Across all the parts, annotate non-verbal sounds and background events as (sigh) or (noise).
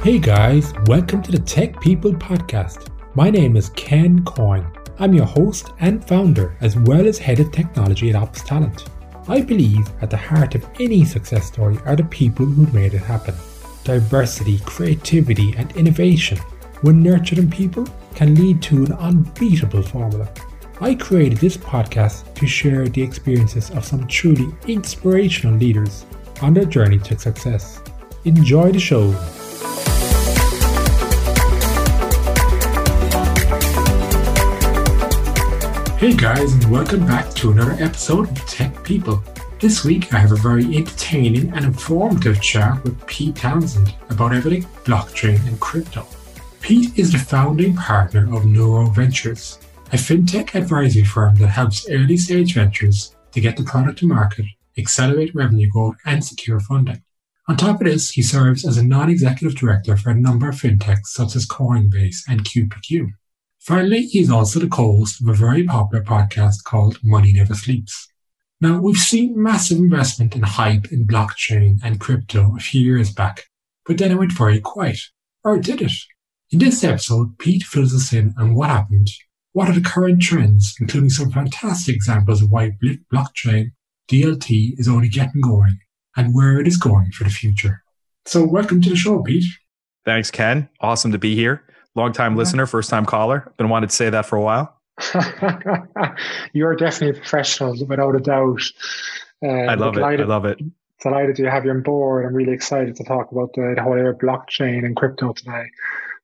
Hey guys, welcome to the Tech People Podcast. My name is Ken Coyne. I'm your host and founder, as well as head of technology at Ops Talent. I believe at the heart of any success story are the people who made it happen. Diversity, creativity, and innovation, when nurtured in people, can lead to an unbeatable formula. I created this podcast to share the experiences of some truly inspirational leaders on their journey to success. Enjoy the show. Hey guys, and welcome back to another episode of Tech People. This week I have a very entertaining and informative chat with Pete Townsend about everything blockchain and crypto. Pete is the founding partner of Neuro Ventures, a fintech advisory firm that helps early stage ventures to get the product to market, accelerate revenue growth, and secure funding. On top of this, he serves as a non executive director for a number of fintechs such as Coinbase and QPQ. Finally, he's also the co-host of a very popular podcast called Money Never Sleeps. Now, we've seen massive investment and hype in blockchain and crypto a few years back, but then it went very quiet. Or did it? In this episode, Pete fills us in on what happened, what are the current trends, including some fantastic examples of why blockchain DLT is only getting going, and where it is going for the future. So, welcome to the show, Pete. Thanks, Ken. Awesome to be here. Long time listener, first time caller. Been wanted to say that for a while. (laughs) you are definitely a professional, without a doubt. Uh, I love delighted, it. I love it. Delighted to have you on board. I'm really excited to talk about the, the whole area of blockchain and crypto today.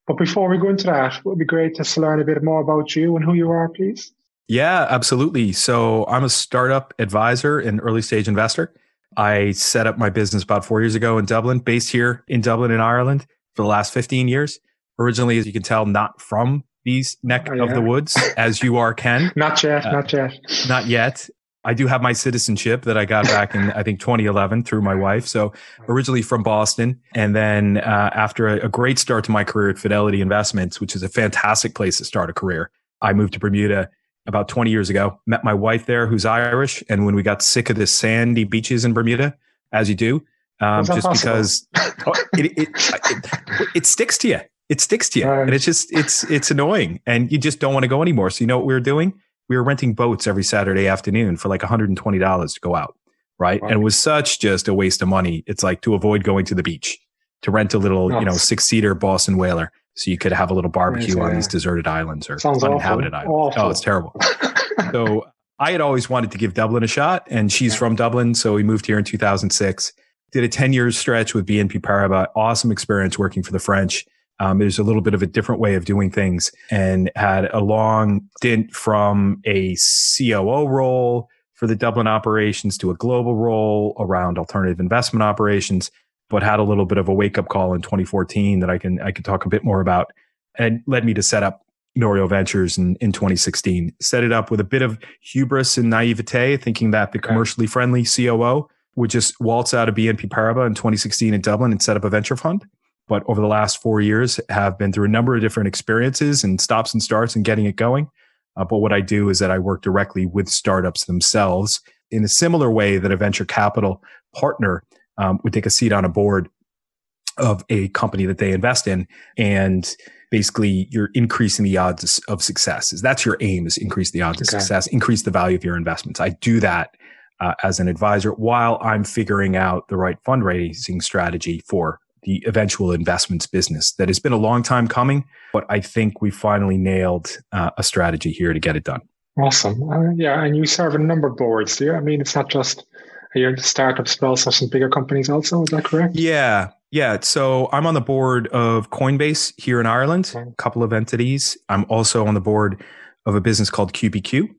But before we go into that, it would be great just to learn a bit more about you and who you are, please. Yeah, absolutely. So I'm a startup advisor and early stage investor. I set up my business about four years ago in Dublin, based here in Dublin in Ireland for the last 15 years. Originally, as you can tell, not from these neck oh, yeah. of the woods as you are, Ken. (laughs) not yet, uh, not yet. Not yet. I do have my citizenship that I got back in, I think, 2011 through my wife. So originally from Boston. And then uh, after a, a, great start to my career at Fidelity Investments, which is a fantastic place to start a career, I moved to Bermuda about 20 years ago, met my wife there who's Irish. And when we got sick of the sandy beaches in Bermuda, as you do, um, just possible? because oh, it, it, it, it, sticks to you. It sticks to you. and it's just, it's, it's annoying and you just don't want to go anymore. So you know what we were doing? we were renting boats every Saturday afternoon for like $120 to go out. Right. And it was such just a waste of money. It's like to avoid going to the beach, to rent a little, you know, six seater Boston whaler so you could have a little barbecue on these deserted islands or Sounds uninhabited awful. islands. Awful. Oh, it's terrible. (laughs) so I had always wanted to give Dublin a shot and she's yeah. from Dublin. So we moved here in 2006, did a 10 year stretch with BNP Paribas. Awesome experience working for the French. Um, there's a little bit of a different way of doing things and had a long stint from a COO role for the Dublin operations to a global role around alternative investment operations, but had a little bit of a wake up call in 2014 that I can, I can talk a bit more about and led me to set up Norio Ventures in, in 2016. Set it up with a bit of hubris and naivete, thinking that the commercially friendly COO would just waltz out of BNP Paribas in 2016 in Dublin and set up a venture fund but over the last four years have been through a number of different experiences and stops and starts and getting it going. Uh, but what I do is that I work directly with startups themselves in a similar way that a venture capital partner um, would take a seat on a board of a company that they invest in and basically you're increasing the odds of success is that's your aim is increase the odds okay. of success increase the value of your investments i do that uh, as an advisor while i'm figuring out the right fundraising strategy for the eventual investments business that has been a long time coming, but I think we finally nailed uh, a strategy here to get it done. Awesome. Uh, yeah. And you serve a number of boards, do you? I mean, it's not just your startups, but also some bigger companies also. Is that correct? Yeah. Yeah. So I'm on the board of Coinbase here in Ireland, okay. a couple of entities. I'm also on the board of a business called QPQ,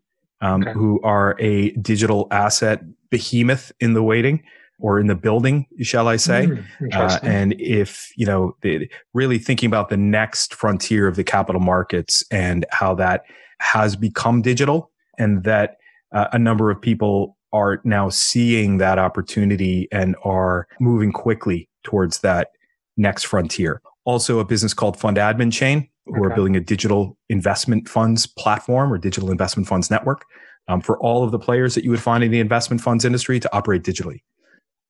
um, okay. who are a digital asset behemoth in the waiting or in the building, shall I say? Mm, uh, and if, you know, the, really thinking about the next frontier of the capital markets and how that has become digital and that uh, a number of people are now seeing that opportunity and are moving quickly towards that next frontier. Also, a business called Fund Admin Chain, who okay. are building a digital investment funds platform or digital investment funds network um, for all of the players that you would find in the investment funds industry to operate digitally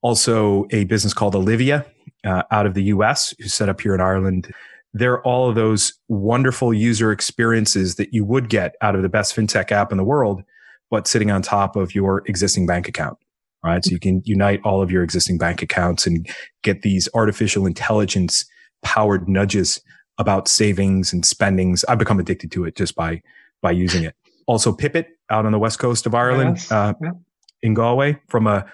also a business called Olivia, uh, out of the US who's set up here in Ireland. They're all of those wonderful user experiences that you would get out of the best fintech app in the world, but sitting on top of your existing bank account. Right. So you can unite all of your existing bank accounts and get these artificial intelligence powered nudges about savings and spendings. I've become addicted to it just by, by using it. Also Pipit out on the west coast of Ireland, yes. uh, yeah. in Galway from a,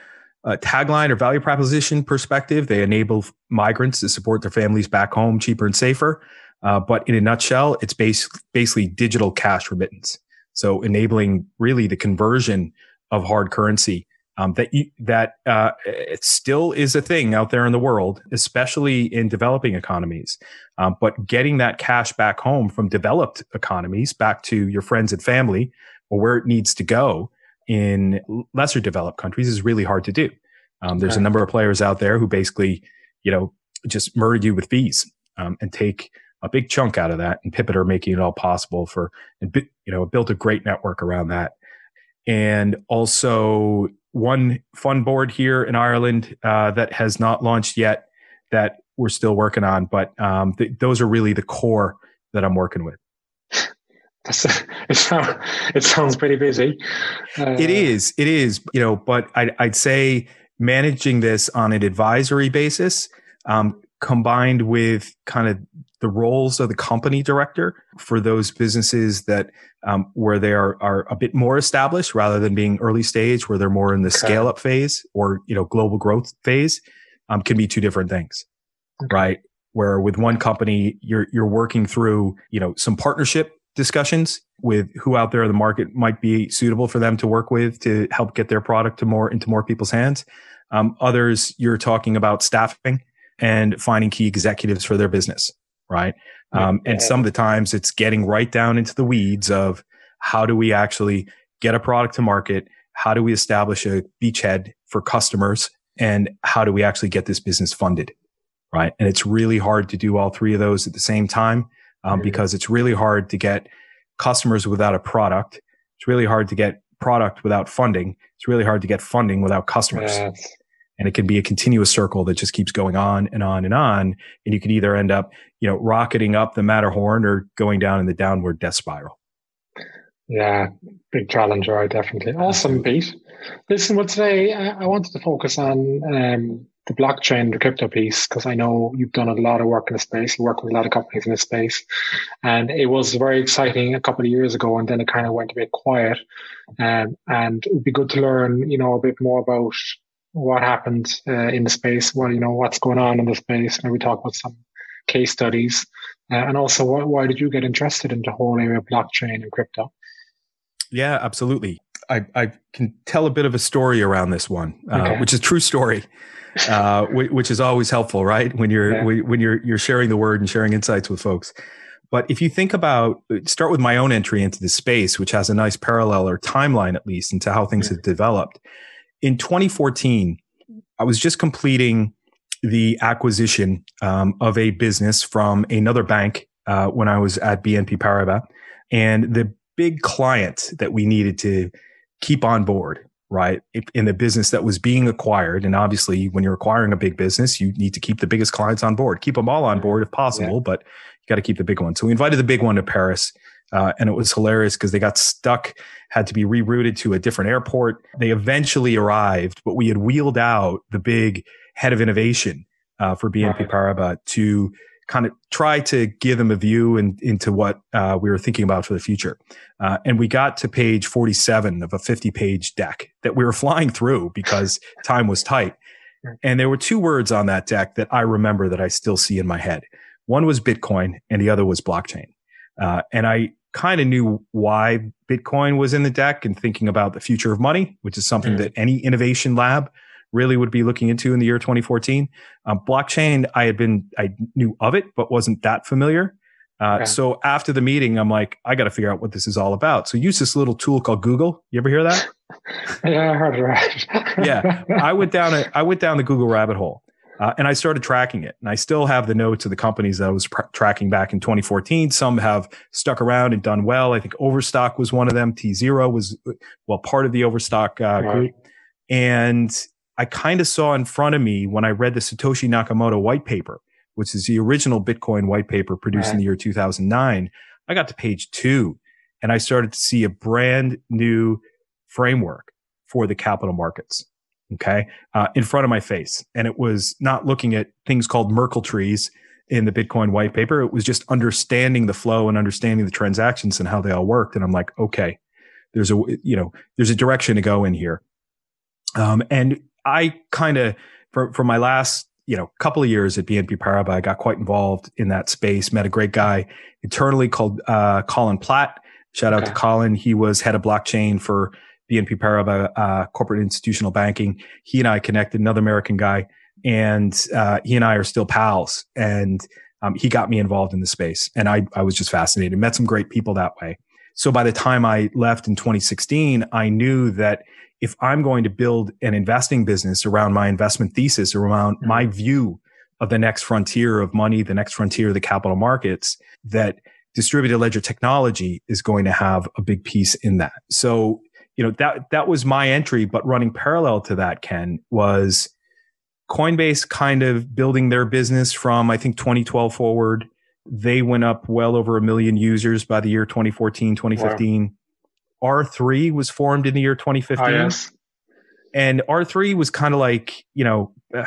a tagline or value proposition perspective, they enable migrants to support their families back home cheaper and safer. Uh, but in a nutshell, it's bas- basically digital cash remittance. So enabling really the conversion of hard currency um, that you, that uh, it still is a thing out there in the world, especially in developing economies. Um, but getting that cash back home from developed economies back to your friends and family, or where it needs to go in lesser developed countries, is really hard to do. Um, there's okay. a number of players out there who basically, you know, just murder you with fees um, and take a big chunk out of that. And Pipit are making it all possible for, and you know, built a great network around that. And also one fun board here in Ireland uh, that has not launched yet that we're still working on, but um, th- those are really the core that I'm working with. That's, it, sounds, it sounds pretty busy. Uh, it is, it is, you know, but I'd, I'd say managing this on an advisory basis, um, combined with kind of the roles of the company director for those businesses that um, where they are, are a bit more established rather than being early stage where they're more in the okay. scale up phase or you know global growth phase um, can be two different things okay. right where with one company you're you're working through you know some partnership discussions with who out there in the market might be suitable for them to work with to help get their product to more into more people's hands um, others you're talking about staffing and finding key executives for their business right? Um, and some of the times it's getting right down into the weeds of how do we actually get a product to market? How do we establish a beachhead for customers? And how do we actually get this business funded? Right. And it's really hard to do all three of those at the same time um, mm-hmm. because it's really hard to get customers without a product. It's really hard to get product without funding. It's really hard to get funding without customers. Yes and it can be a continuous circle that just keeps going on and on and on and you could either end up you know rocketing up the matterhorn or going down in the downward death spiral yeah big challenger definitely awesome pete listen well today i wanted to focus on um, the blockchain the crypto piece because i know you've done a lot of work in the space you work with a lot of companies in the space and it was very exciting a couple of years ago and then it kind of went a bit quiet um, and it would be good to learn you know a bit more about what happened uh, in the space, what you know, what's going on in the space, and we talk about some case studies, uh, and also why, why did you get interested in the whole area of blockchain and crypto? Yeah, absolutely. I, I can tell a bit of a story around this one, uh, okay. which is a true story, uh, which is always helpful, right? When you're yeah. when you're you're sharing the word and sharing insights with folks. But if you think about, start with my own entry into the space, which has a nice parallel or timeline at least into how things yeah. have developed in 2014, I was just completing the acquisition um, of a business from another bank uh, when I was at BNP Paribas. And the big client that we needed to keep on board, right, in the business that was being acquired. And obviously, when you're acquiring a big business, you need to keep the biggest clients on board, keep them all on board if possible, yeah. but you got to keep the big one. So we invited the big one to Paris. Uh, and it was hilarious because they got stuck, had to be rerouted to a different airport. They eventually arrived, but we had wheeled out the big head of innovation uh, for BNP Paribas to kind of try to give them a view in, into what uh, we were thinking about for the future. Uh, and we got to page 47 of a 50 page deck that we were (laughs) flying through because time was tight. And there were two words on that deck that I remember that I still see in my head. One was Bitcoin and the other was blockchain. Uh, and I kind of knew why Bitcoin was in the deck and thinking about the future of money, which is something mm. that any innovation lab really would be looking into in the year 2014. Um, blockchain, I had been, I knew of it, but wasn't that familiar. Uh, okay. So after the meeting, I'm like, I got to figure out what this is all about. So use this little tool called Google. You ever hear that? (laughs) yeah, I heard it right. (laughs) yeah, I went down a, I went down the Google rabbit hole, uh, and I started tracking it. And I still have the notes of the companies that I was pr- tracking back in 2014. Some have stuck around and done well. I think Overstock was one of them. tZERO was, well, part of the Overstock uh, right. group. And I kind of saw in front of me when I read the Satoshi Nakamoto white paper, which is the original Bitcoin white paper produced right. in the year 2009. I got to page two and I started to see a brand new framework for the capital markets. Okay. Uh, in front of my face. And it was not looking at things called Merkle trees in the Bitcoin white paper. It was just understanding the flow and understanding the transactions and how they all worked. And I'm like, okay, there's a, you know, there's a direction to go in here. Um, and I kind of, for, for my last, you know, couple of years at BNP Paribas, I got quite involved in that space, met a great guy internally called, uh, Colin Platt. Shout out to Colin. He was head of blockchain for BNP Paribas, uh, corporate institutional banking. He and I connected another American guy and, uh, he and I are still pals and, um, he got me involved in the space and I, I was just fascinated, met some great people that way. So by the time I left in 2016, I knew that if I'm going to build an investing business around my investment thesis, around mm-hmm. my view of the next frontier of money, the next frontier of the capital markets, that distributed ledger technology is going to have a big piece in that. So, you know, that, that was my entry, but running parallel to that, Ken, was Coinbase kind of building their business from, I think, 2012 forward they went up well over a million users by the year 2014, 2015. Wow. R3 was formed in the year 2015. Oh, yes. And R3 was kind of like, you know, uh,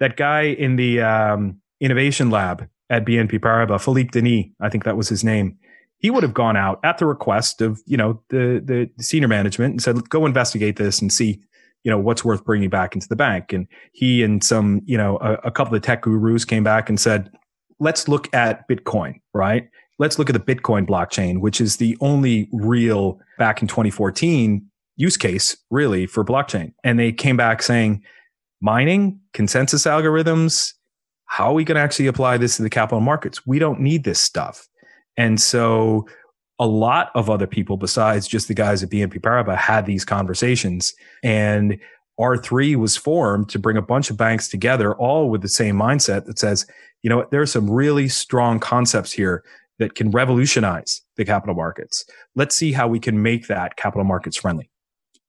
that guy in the um, innovation lab at BNP Paribas, Philippe Denis, I think that was his name. He would have gone out at the request of, you know, the, the senior management and said, go investigate this and see, you know, what's worth bringing back into the bank. And he and some, you know, a, a couple of tech gurus came back and said, let's look at Bitcoin, right? Let's look at the Bitcoin blockchain, which is the only real back in 2014 use case really for blockchain. And they came back saying mining, consensus algorithms, how are we going to actually apply this to the capital markets? We don't need this stuff. And so a lot of other people besides just the guys at BNP Paribas had these conversations and R3 was formed to bring a bunch of banks together, all with the same mindset that says, you know, there are some really strong concepts here that can revolutionize the capital markets. Let's see how we can make that capital markets friendly.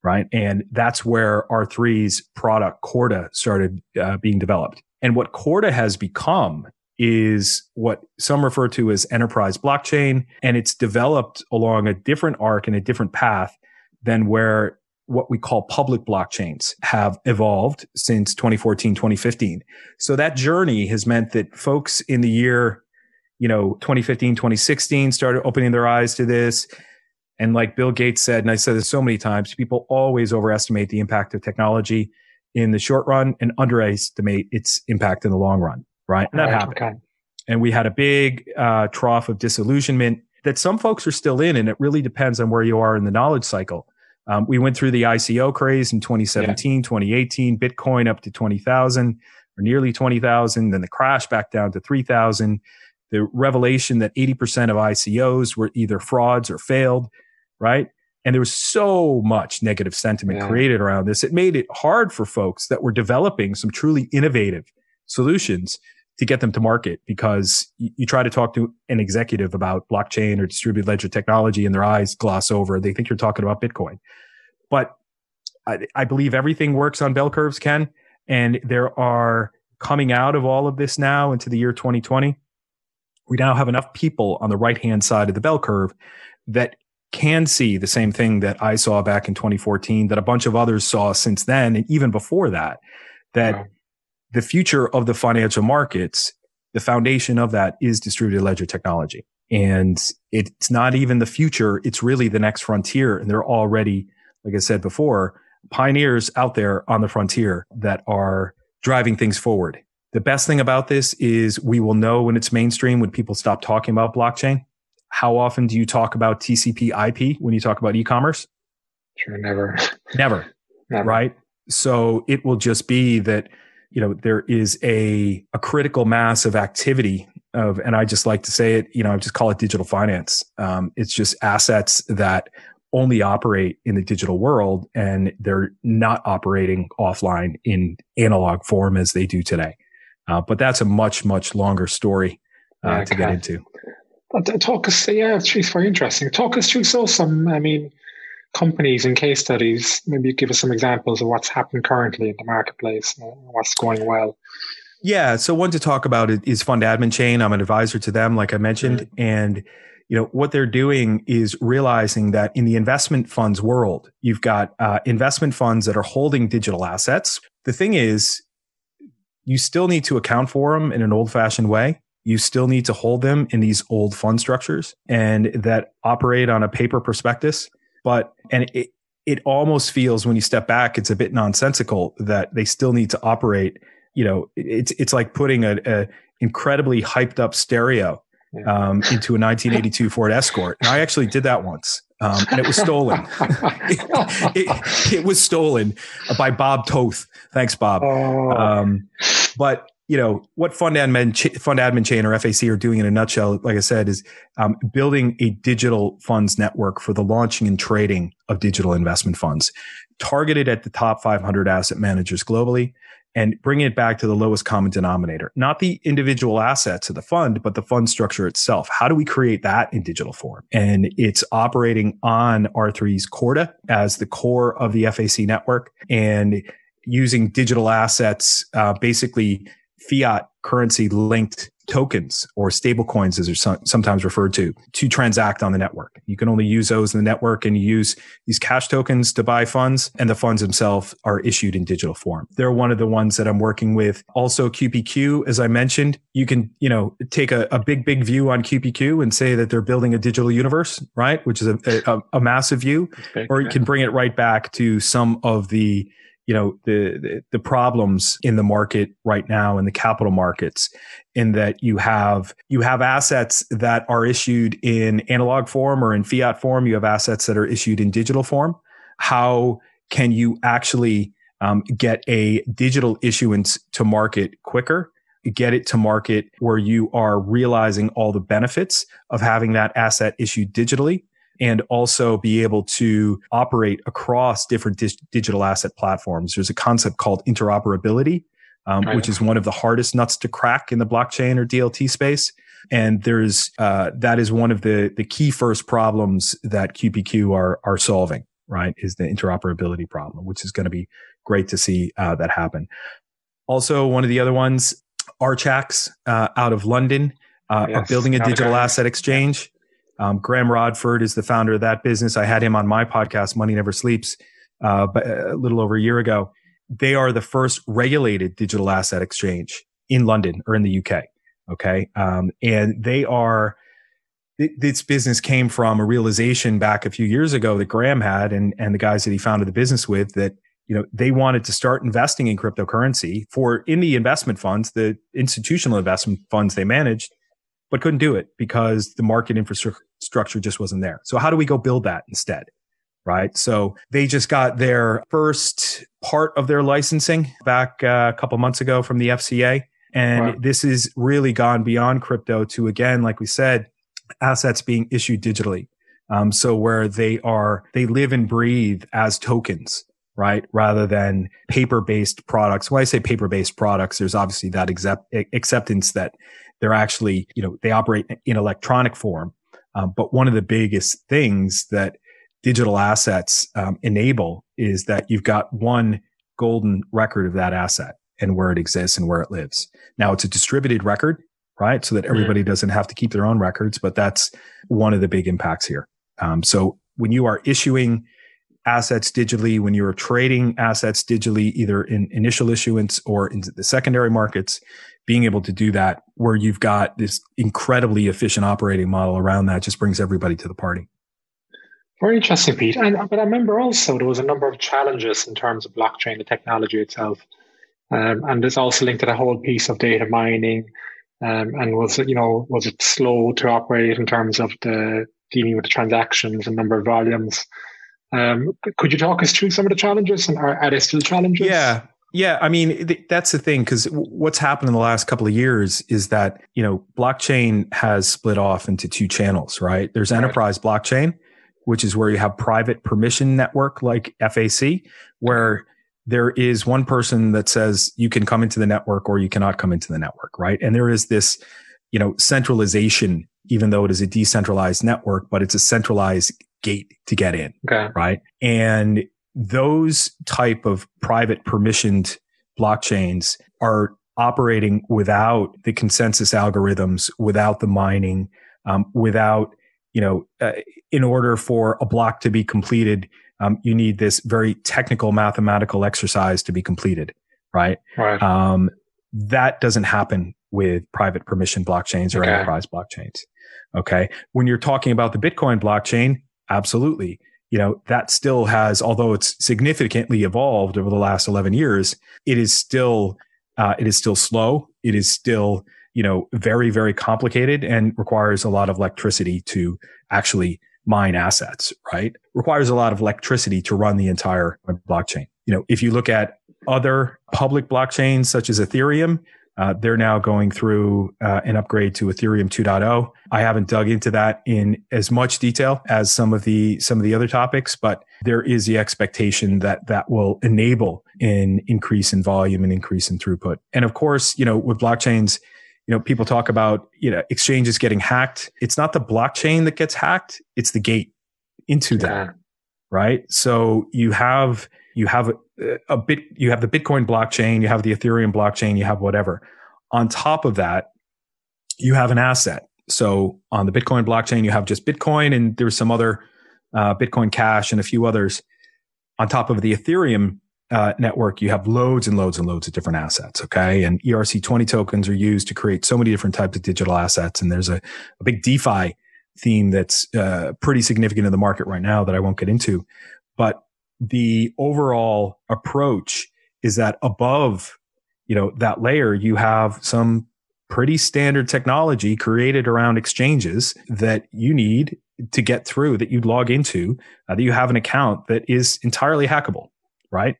Right. And that's where R3's product Corda started uh, being developed. And what Corda has become is what some refer to as enterprise blockchain. And it's developed along a different arc and a different path than where what we call public blockchains have evolved since 2014, 2015. So that journey has meant that folks in the year, you know, 2015, 2016 started opening their eyes to this. And like Bill Gates said, and I said this so many times, people always overestimate the impact of technology in the short run and underestimate its impact in the long run. Right. And that right, happened. Okay. And we had a big uh, trough of disillusionment that some folks are still in. And it really depends on where you are in the knowledge cycle um, we went through the ICO craze in 2017, yeah. 2018, Bitcoin up to 20,000 or nearly 20,000, then the crash back down to 3,000. The revelation that 80% of ICOs were either frauds or failed, right? And there was so much negative sentiment yeah. created around this. It made it hard for folks that were developing some truly innovative solutions to get them to market because you, you, try to talk to an executive about blockchain or distributed ledger technology and their eyes gloss over. They think you're talking about Bitcoin. But I, I believe everything works on bell curves, Ken. And there are coming out of all of this now into the year 2020. We now have enough people on the right hand side of the bell curve that can see the same thing that I saw back in 2014, that a bunch of others saw since then, and even before that, that wow the future of the financial markets, the foundation of that is distributed ledger technology. And it's not even the future. It's really the next frontier. And there are already, like I said before, pioneers out there on the frontier that are driving things forward. The best thing about this is we will know when it's mainstream, when people stop talking about blockchain. How often do you talk about TCP IP when you talk about e-commerce? Sure, never. (laughs) Never. never. Right. So it will just be that you know there is a a critical mass of activity of and i just like to say it you know i just call it digital finance um, it's just assets that only operate in the digital world and they're not operating offline in analog form as they do today uh, but that's a much much longer story uh, yeah, to get into talk us yeah it's very interesting talk us through so some i mean companies and case studies. Maybe give us some examples of what's happened currently in the marketplace and what's going well. Yeah. So one to talk about is Fund Admin Chain. I'm an advisor to them, like I mentioned, mm-hmm. and you know what they're doing is realizing that in the investment funds world, you've got uh, investment funds that are holding digital assets. The thing is, you still need to account for them in an old-fashioned way. You still need to hold them in these old fund structures and that operate on a paper prospectus. But and it it almost feels when you step back, it's a bit nonsensical that they still need to operate you know, it's it's like putting a, a incredibly hyped up stereo um, into a 1982 Ford Escort. And I actually did that once. Um, and it was stolen. it, (laughs) it, it, was stolen by Bob Toth. Thanks, Bob. Oh. Um, but you know what fund admin fund admin chain or FAC are doing in a nutshell, like I said, is um, building a digital funds network for the launching and trading of digital investment funds, targeted at the top 500 asset managers globally and bringing it back to the lowest common denominator, not the individual assets of the fund, but the fund structure itself. How do we create that in digital form? And it's operating on R3's Corda as the core of the FAC network and using digital assets, uh, basically fiat currency linked tokens or stable coins as they're sometimes referred to to transact on the network. You can only use those in the network and you use these cash tokens to buy funds and the funds themselves are issued in digital form. They're one of the ones that i'm working with. Also qpq as i mentioned you can you know take a, a big big view on qpq and say that they're building a digital universe right? Which is a, a, a massive view. Or you can bring it right back to some of the you know the, the, the problems in the market right now in the capital markets in that you have you have assets that are issued in analog form or in fiat form. You have assets that are issued in digital form. How can you actually um, get a digital issuance to market quicker? Get it to market where you are realizing all the benefits of having that asset issued digitally and also be able to operate across different dis- digital asset platforms. There's a concept called interoperability, um, which is one of the hardest nuts to crack in the blockchain or DLT space. And there's uh, that is one of the the key first problems that QPQ are are solving. Right, is the interoperability problem, which is going to be great to see uh, that happen. Also, one of the other ones, Archax uh, out of London, uh, yes, are building a digital asset exchange. Um, Graham Rodford is the founder of that business. I had him on my podcast, Money Never Sleeps, uh, a little over a year ago. They are the first regulated digital asset exchange in London or in the UK. Okay. Um, and they are, this business came from a realization back a few years ago that Graham had and, and the guys that he founded the business with that, you know, they wanted to start investing in cryptocurrency for in the investment funds, the institutional investment funds they managed, but couldn't do it because the market infrastructure structure just wasn't there. So how do we go build that instead? Right. So they just got their first part of their licensing back uh, a couple months ago from the FCA. And wow. this is really gone beyond crypto to, again, like we said, assets being issued digitally. Um, so where they are, they live and breathe as tokens, right? Rather than paper based products. When I say paper based products, there's obviously that accept- acceptance that they're actually, you know, they operate in electronic form. Um, but one of the biggest things that digital assets um, enable is that you've got one golden record of that asset and where it exists and where it lives. Now it's a distributed record, right? So that mm-hmm. everybody mm. doesn't have to keep their own records, but that's one of the big impacts here. Um, so when you are issuing assets digitally, when you're trading assets digitally, either in initial issuance or in the secondary markets, being able to do that where you've got this incredibly efficient operating model around that just brings everybody to the party. Very interesting, Pete. And but I remember also there was a number of challenges in terms of blockchain, the technology itself, um, and there's also linked to the whole piece of data mining. Um, and was it, you know, was it slow to operate in terms of the dealing with the transactions and number of volumes? Um, could you talk us through some of the challenges, and are, are there still challenges? Yeah, yeah, I mean th- that's the thing because what's happened in the last couple of years is that you know blockchain has split off into two channels, right? There's right. enterprise blockchain, which is where you have private permission network like FAC, where there is one person that says you can come into the network or you cannot come into the network, right? And there is this, you know, centralization, even though it is a decentralized network, but it's a centralized gate to get in. Okay. Right. And those type of private permissioned blockchains are operating without the consensus algorithms, without the mining, um, without, you know, uh, in order for a block to be completed, um, you need this very technical mathematical exercise to be completed, right? Right. Um, that doesn't happen with private permission blockchains or Okay. enterprise blockchains. Okay. When you're talking about the Bitcoin blockchain, absolutely. You know, that still has, although it's significantly evolved over the last 11 years, it is still, uh, it is still slow. It is still, you know, very, very complicated and requires a lot of electricity to actually mine assets, right? Requires a lot of electricity to run the entire blockchain. You know, if you look at other public blockchains such as Ethereum, uh, they're now going through uh, an upgrade to Ethereum 2.0. I haven't dug into that in as much detail as some of the some of the other topics, but there is the expectation that that will enable an increase in volume and increase in throughput. And of course, you know, with blockchains, you know, people talk about you know exchanges getting hacked. It's not the blockchain that gets hacked; it's the gate into that right? So you have you have a, a bit you have the Bitcoin blockchain, you have the Ethereum blockchain, you have whatever. On top of that, you have an asset. So on the Bitcoin blockchain, you have just Bitcoin, and there's some other uh, Bitcoin Cash and a few others. On top of the Ethereum uh, network, you have loads and loads and loads of different assets. Okay, and ERC20 tokens are used to create so many different types of digital assets, and there's a, a big DeFi theme that's uh, pretty significant in the market right now that I won't get into. But the overall approach is that above, you know, that layer, you have some pretty standard technology created around exchanges that you need to get through that you log into uh, that you have an account that is entirely hackable right?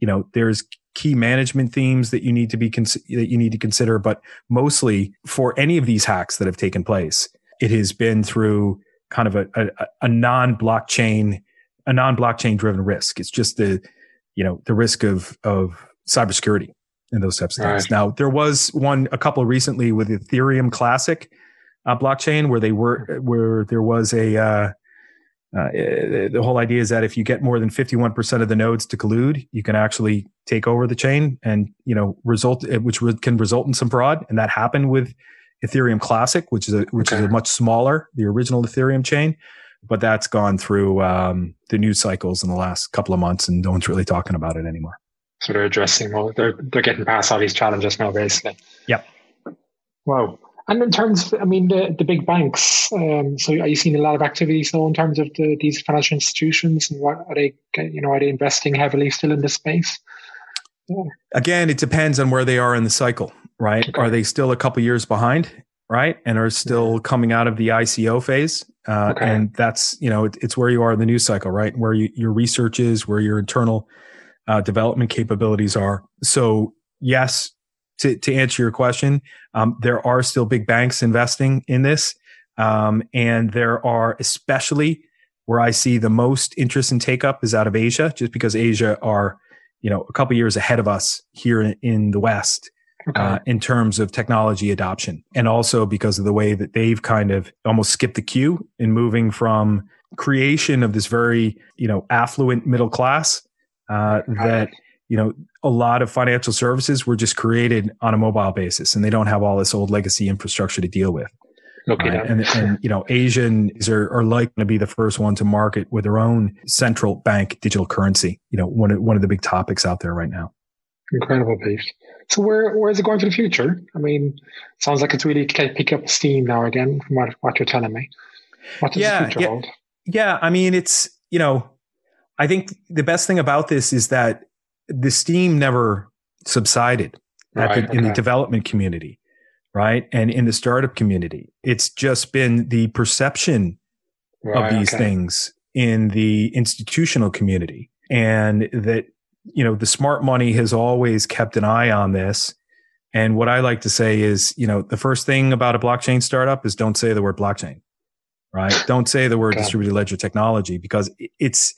You know there's key management themes that you need to be cons- that you need to consider but mostly for any of these hacks that have taken place it has been through kind of a, a, a non-blockchain a non-blockchain driven risk it's just the you know the risk of of cybersecurity and those types of things Right. now there was one a couple recently with ethereum classic uh, blockchain where they were where there was a uh, uh, the whole idea is that if you get more than 51% of the nodes to collude, you can actually take over the chain and, you know, result, which re- can result in some fraud. And that happened with Ethereum Classic, which is a, which is a much smaller, the original Ethereum chain. But that's gone through um, the news cycles in the last couple of months, and no one's really talking about it anymore. So they're addressing well, they're they're getting past all these challenges now, basically. Yep. Wow. And in terms, of, I mean, the, the big banks. Um, so are you seeing a lot of activity so in terms of the, these financial institutions and what are they? You know, are they investing heavily still in this space? Again, it depends on where they are in the cycle, right? Okay. Are they still a couple years behind, right? And are still coming out of the ICO phase? Uh, Okay. And that's, you know, it, it's where you are in the news cycle, right? Where you, your research is, where your internal uh, development capabilities are. So, yes, to, to answer your question, um, there are still big banks investing in this. Um, and there are especially where I see the most interest and take up is out of Asia, just because Asia are, you know, a couple years ahead of us here in, in the West Okay. uh, in terms of technology adoption, and also because of the way that they've kind of almost skipped the queue in moving from creation of this very, you know, affluent middle class uh, that you know a lot of financial services were just created on a mobile basis, and they don't have all this old legacy infrastructure to deal with. Right? And, and you know, Asians are, are likely to be the first one to market with their own central bank digital currency. You know, one of, one of the big topics out there right now. Incredible, Pete. So where where is it going for the future? I mean, sounds like it's really kind of pick up steam now again from what, what you're telling me. What does Yeah, the future yeah. hold? Yeah, I mean, it's you know, I think the best thing about this is that the steam never subsided at Right, the, in the development community, right, and in the startup community. It's just been the perception Right, of these okay. things in the institutional community and that you know the smart money has always kept an eye on this. And what i like to say is you know the first thing about a blockchain startup is don't say the word blockchain right? (laughs) Don't say the word distributed ledger technology because it's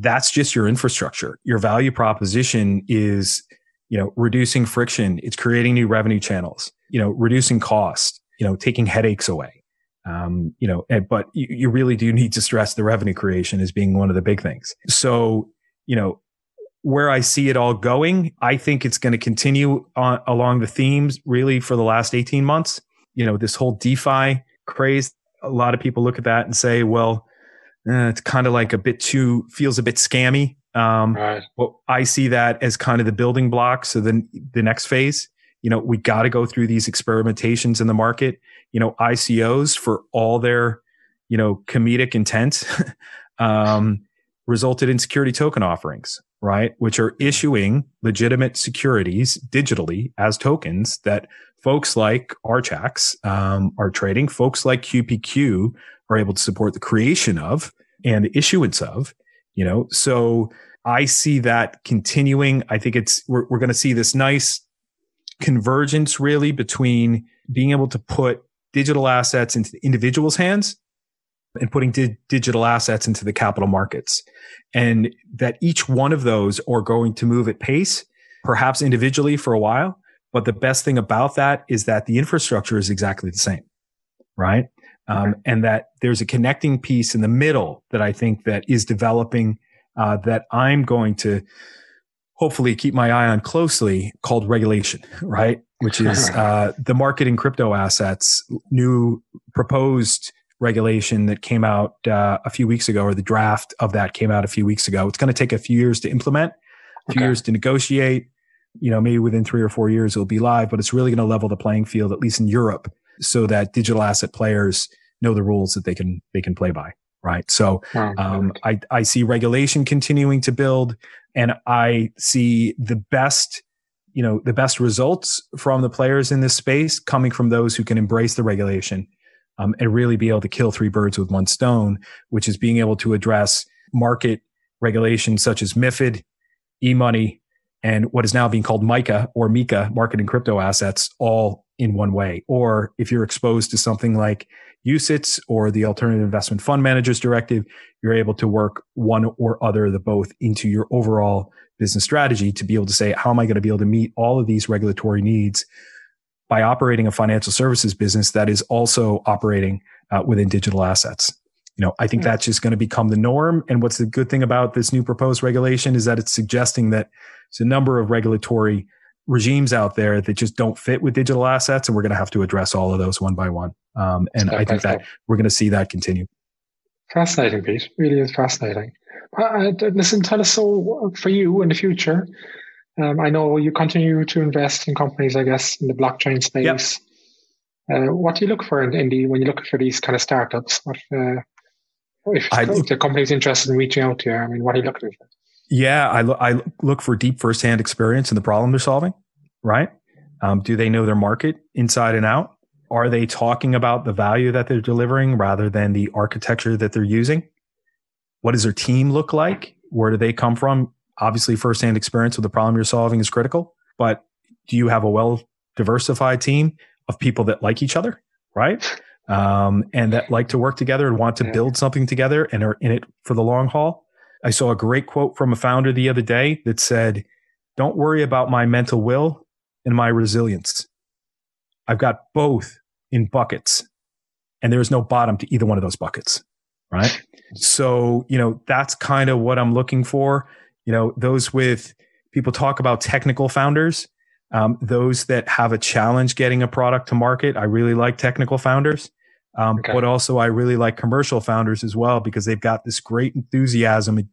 that's just your infrastructure. Your value proposition is you know reducing friction. It's creating new revenue channels you know reducing cost you know taking headaches away. Um, you know, and, but you, you really do need to stress the revenue creation as being one of the big things. So, you know, where I see it all going, I think it's going to continue on, along the themes really for the last 18 months. You know, this whole DeFi craze, a lot of people look at that and say, well, eh, it's kind of like a bit too, feels a bit scammy. Um, right. Well, I see that as kind of the building blocks of the, the next phase. You know, we got to go through these experimentations in the market. You know, ICOs for all their, you know, comedic intent, (laughs) um, resulted in security token offerings right? Which are issuing legitimate securities digitally as tokens that folks like Archax um, are trading. Folks like QPQ are able to support the creation of and issuance of, you know, so I see that continuing. I think it's, we're, we're going to see this nice convergence really between being able to put digital assets into individual's hands and putting di- digital assets into the capital markets. And that each one of those are going to move at pace, perhaps individually for a while. But the best thing about that is that the infrastructure is exactly the same, right? Um, and that there's a connecting piece in the middle that I think that is developing uh, that I'm going to hopefully keep my eye on closely called regulation, right? Which is (laughs) uh, the market in crypto assets, new proposed regulation that came out uh, a few weeks ago, or the draft of that came out a few weeks ago. It's going to take a few years to implement, a few okay. years to negotiate. You know, maybe within three or four years it'll be live, but it's really going to level the playing field, at least in Europe, so that digital asset players know the rules that they can they can play by. Right. So um, I I see regulation continuing to build, and I see the best you know the best results from the players in this space coming from those who can embrace the regulation um, and really be able to kill three birds with one stone, which is being able to address market regulations such as MIFID, e-money, and what is now being called MICA or MiCA, market and crypto assets, all in one way. Or if you're exposed to something like UCITS or the Alternative Investment Fund Managers Directive, you're able to work one or other of the both into your overall business strategy to be able to say, how am I going to be able to meet all of these regulatory needs by operating a financial services business that is also operating uh, within digital assets. You know, I think that's just going to become the norm. And what's the good thing about this new proposed regulation is that it's suggesting that there's a number of regulatory regimes out there that just don't fit with digital assets, and we're going to have to address all of those one by one. Um, and I think that we're going to see that continue. Fascinating, Pete. Really is fascinating. Uh, listen, tell us so for you in the future. Um, I know you continue to invest in companies, I guess, in the blockchain space. Yep. Uh, what do you look for in, in, the when you look for these kind of startups? What uh, if, I, if the company's interested in reaching out to you? I mean, what are you looking for? Yeah, I, lo- I look for deep firsthand experience in the problem they're solving. Right? Um, do they know their market inside and out? Are they talking about the value that they're delivering rather than the architecture that they're using? What does their team look like? Where do they come from? Obviously firsthand experience with the problem you're solving is critical, but do you have a well diversified team of people that like each other, right? (laughs) Um, and that like to work together and want to build something together and are in it for the long haul. I saw a great quote from a founder the other day that said, Don't worry about my mental will and my resilience. I've got both in buckets, and there's no bottom to either one of those buckets. Right. So, you know, that's kind of what I'm looking for you know those with people talk about technical founders um, those that have a challenge getting a product to market i really like technical founders. Um, okay. but also i really like commercial founders as well because they've got this great enthusiasm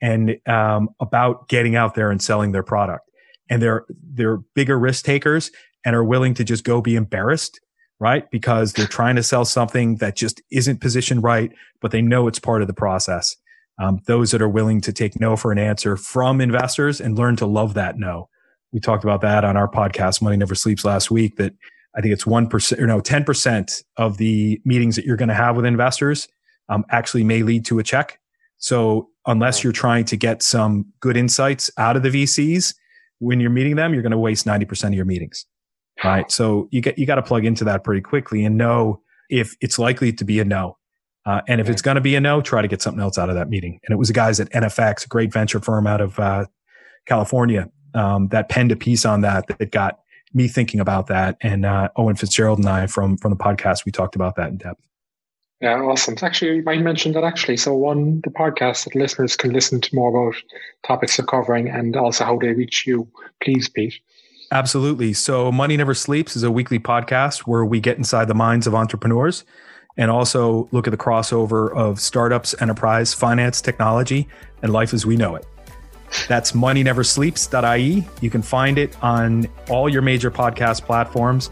and um, about getting out there and selling their product. And they're they're bigger risk takers and are willing to just go be embarrassed right? Because they're trying to sell something that just isn't positioned right but they know it's part of the process um, those that are willing to take no for an answer from investors and learn to love that no. We talked about that on our podcast, Money Never Sleeps last week, that I think it's 1% or no, 10% of the meetings that you're going to have with investors um, actually may lead to a check. So unless you're trying to get some good insights out of the VCs when you're meeting them, you're going to waste 90% of your meetings. Right. So you get, you got to plug into that pretty quickly and know if it's likely to be a no. Uh, and if it's going to be a no, try to get something else out of that meeting. And it was the guys at NFX, a great venture firm out of uh, California, um, that penned a piece on that that got me thinking about that. And uh, Owen Fitzgerald and I from from the podcast, we talked about that in depth. Yeah, awesome. Actually, you might mention that actually. So, one, the podcast that listeners can listen to more about topics you're covering and also how they reach you. Please, Pete. Absolutely. So, Money Never Sleeps is a weekly podcast where we get inside the minds of entrepreneurs and also look at the crossover of startups, enterprise, finance, technology, and life as we know it. That's moneyneversleeps.ie. You can find it on all your major podcast platforms.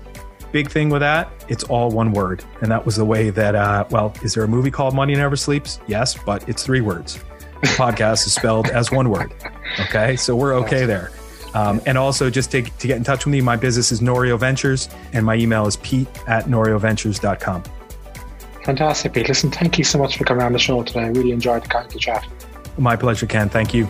Big thing with that, it's all one word. And that was the way that, uh, well, is there a movie called Money Never Sleeps? Yes, but it's three words. The podcast is spelled as one word. Okay, so we're okay there. Um, and also, just to, to get in touch with me, my business is Norio Ventures, and my email is pete at norioventures.com. Fantastic, Pete. Listen, thank you so much for coming on the show today. I really enjoyed the, chat. My pleasure, Ken. Thank you.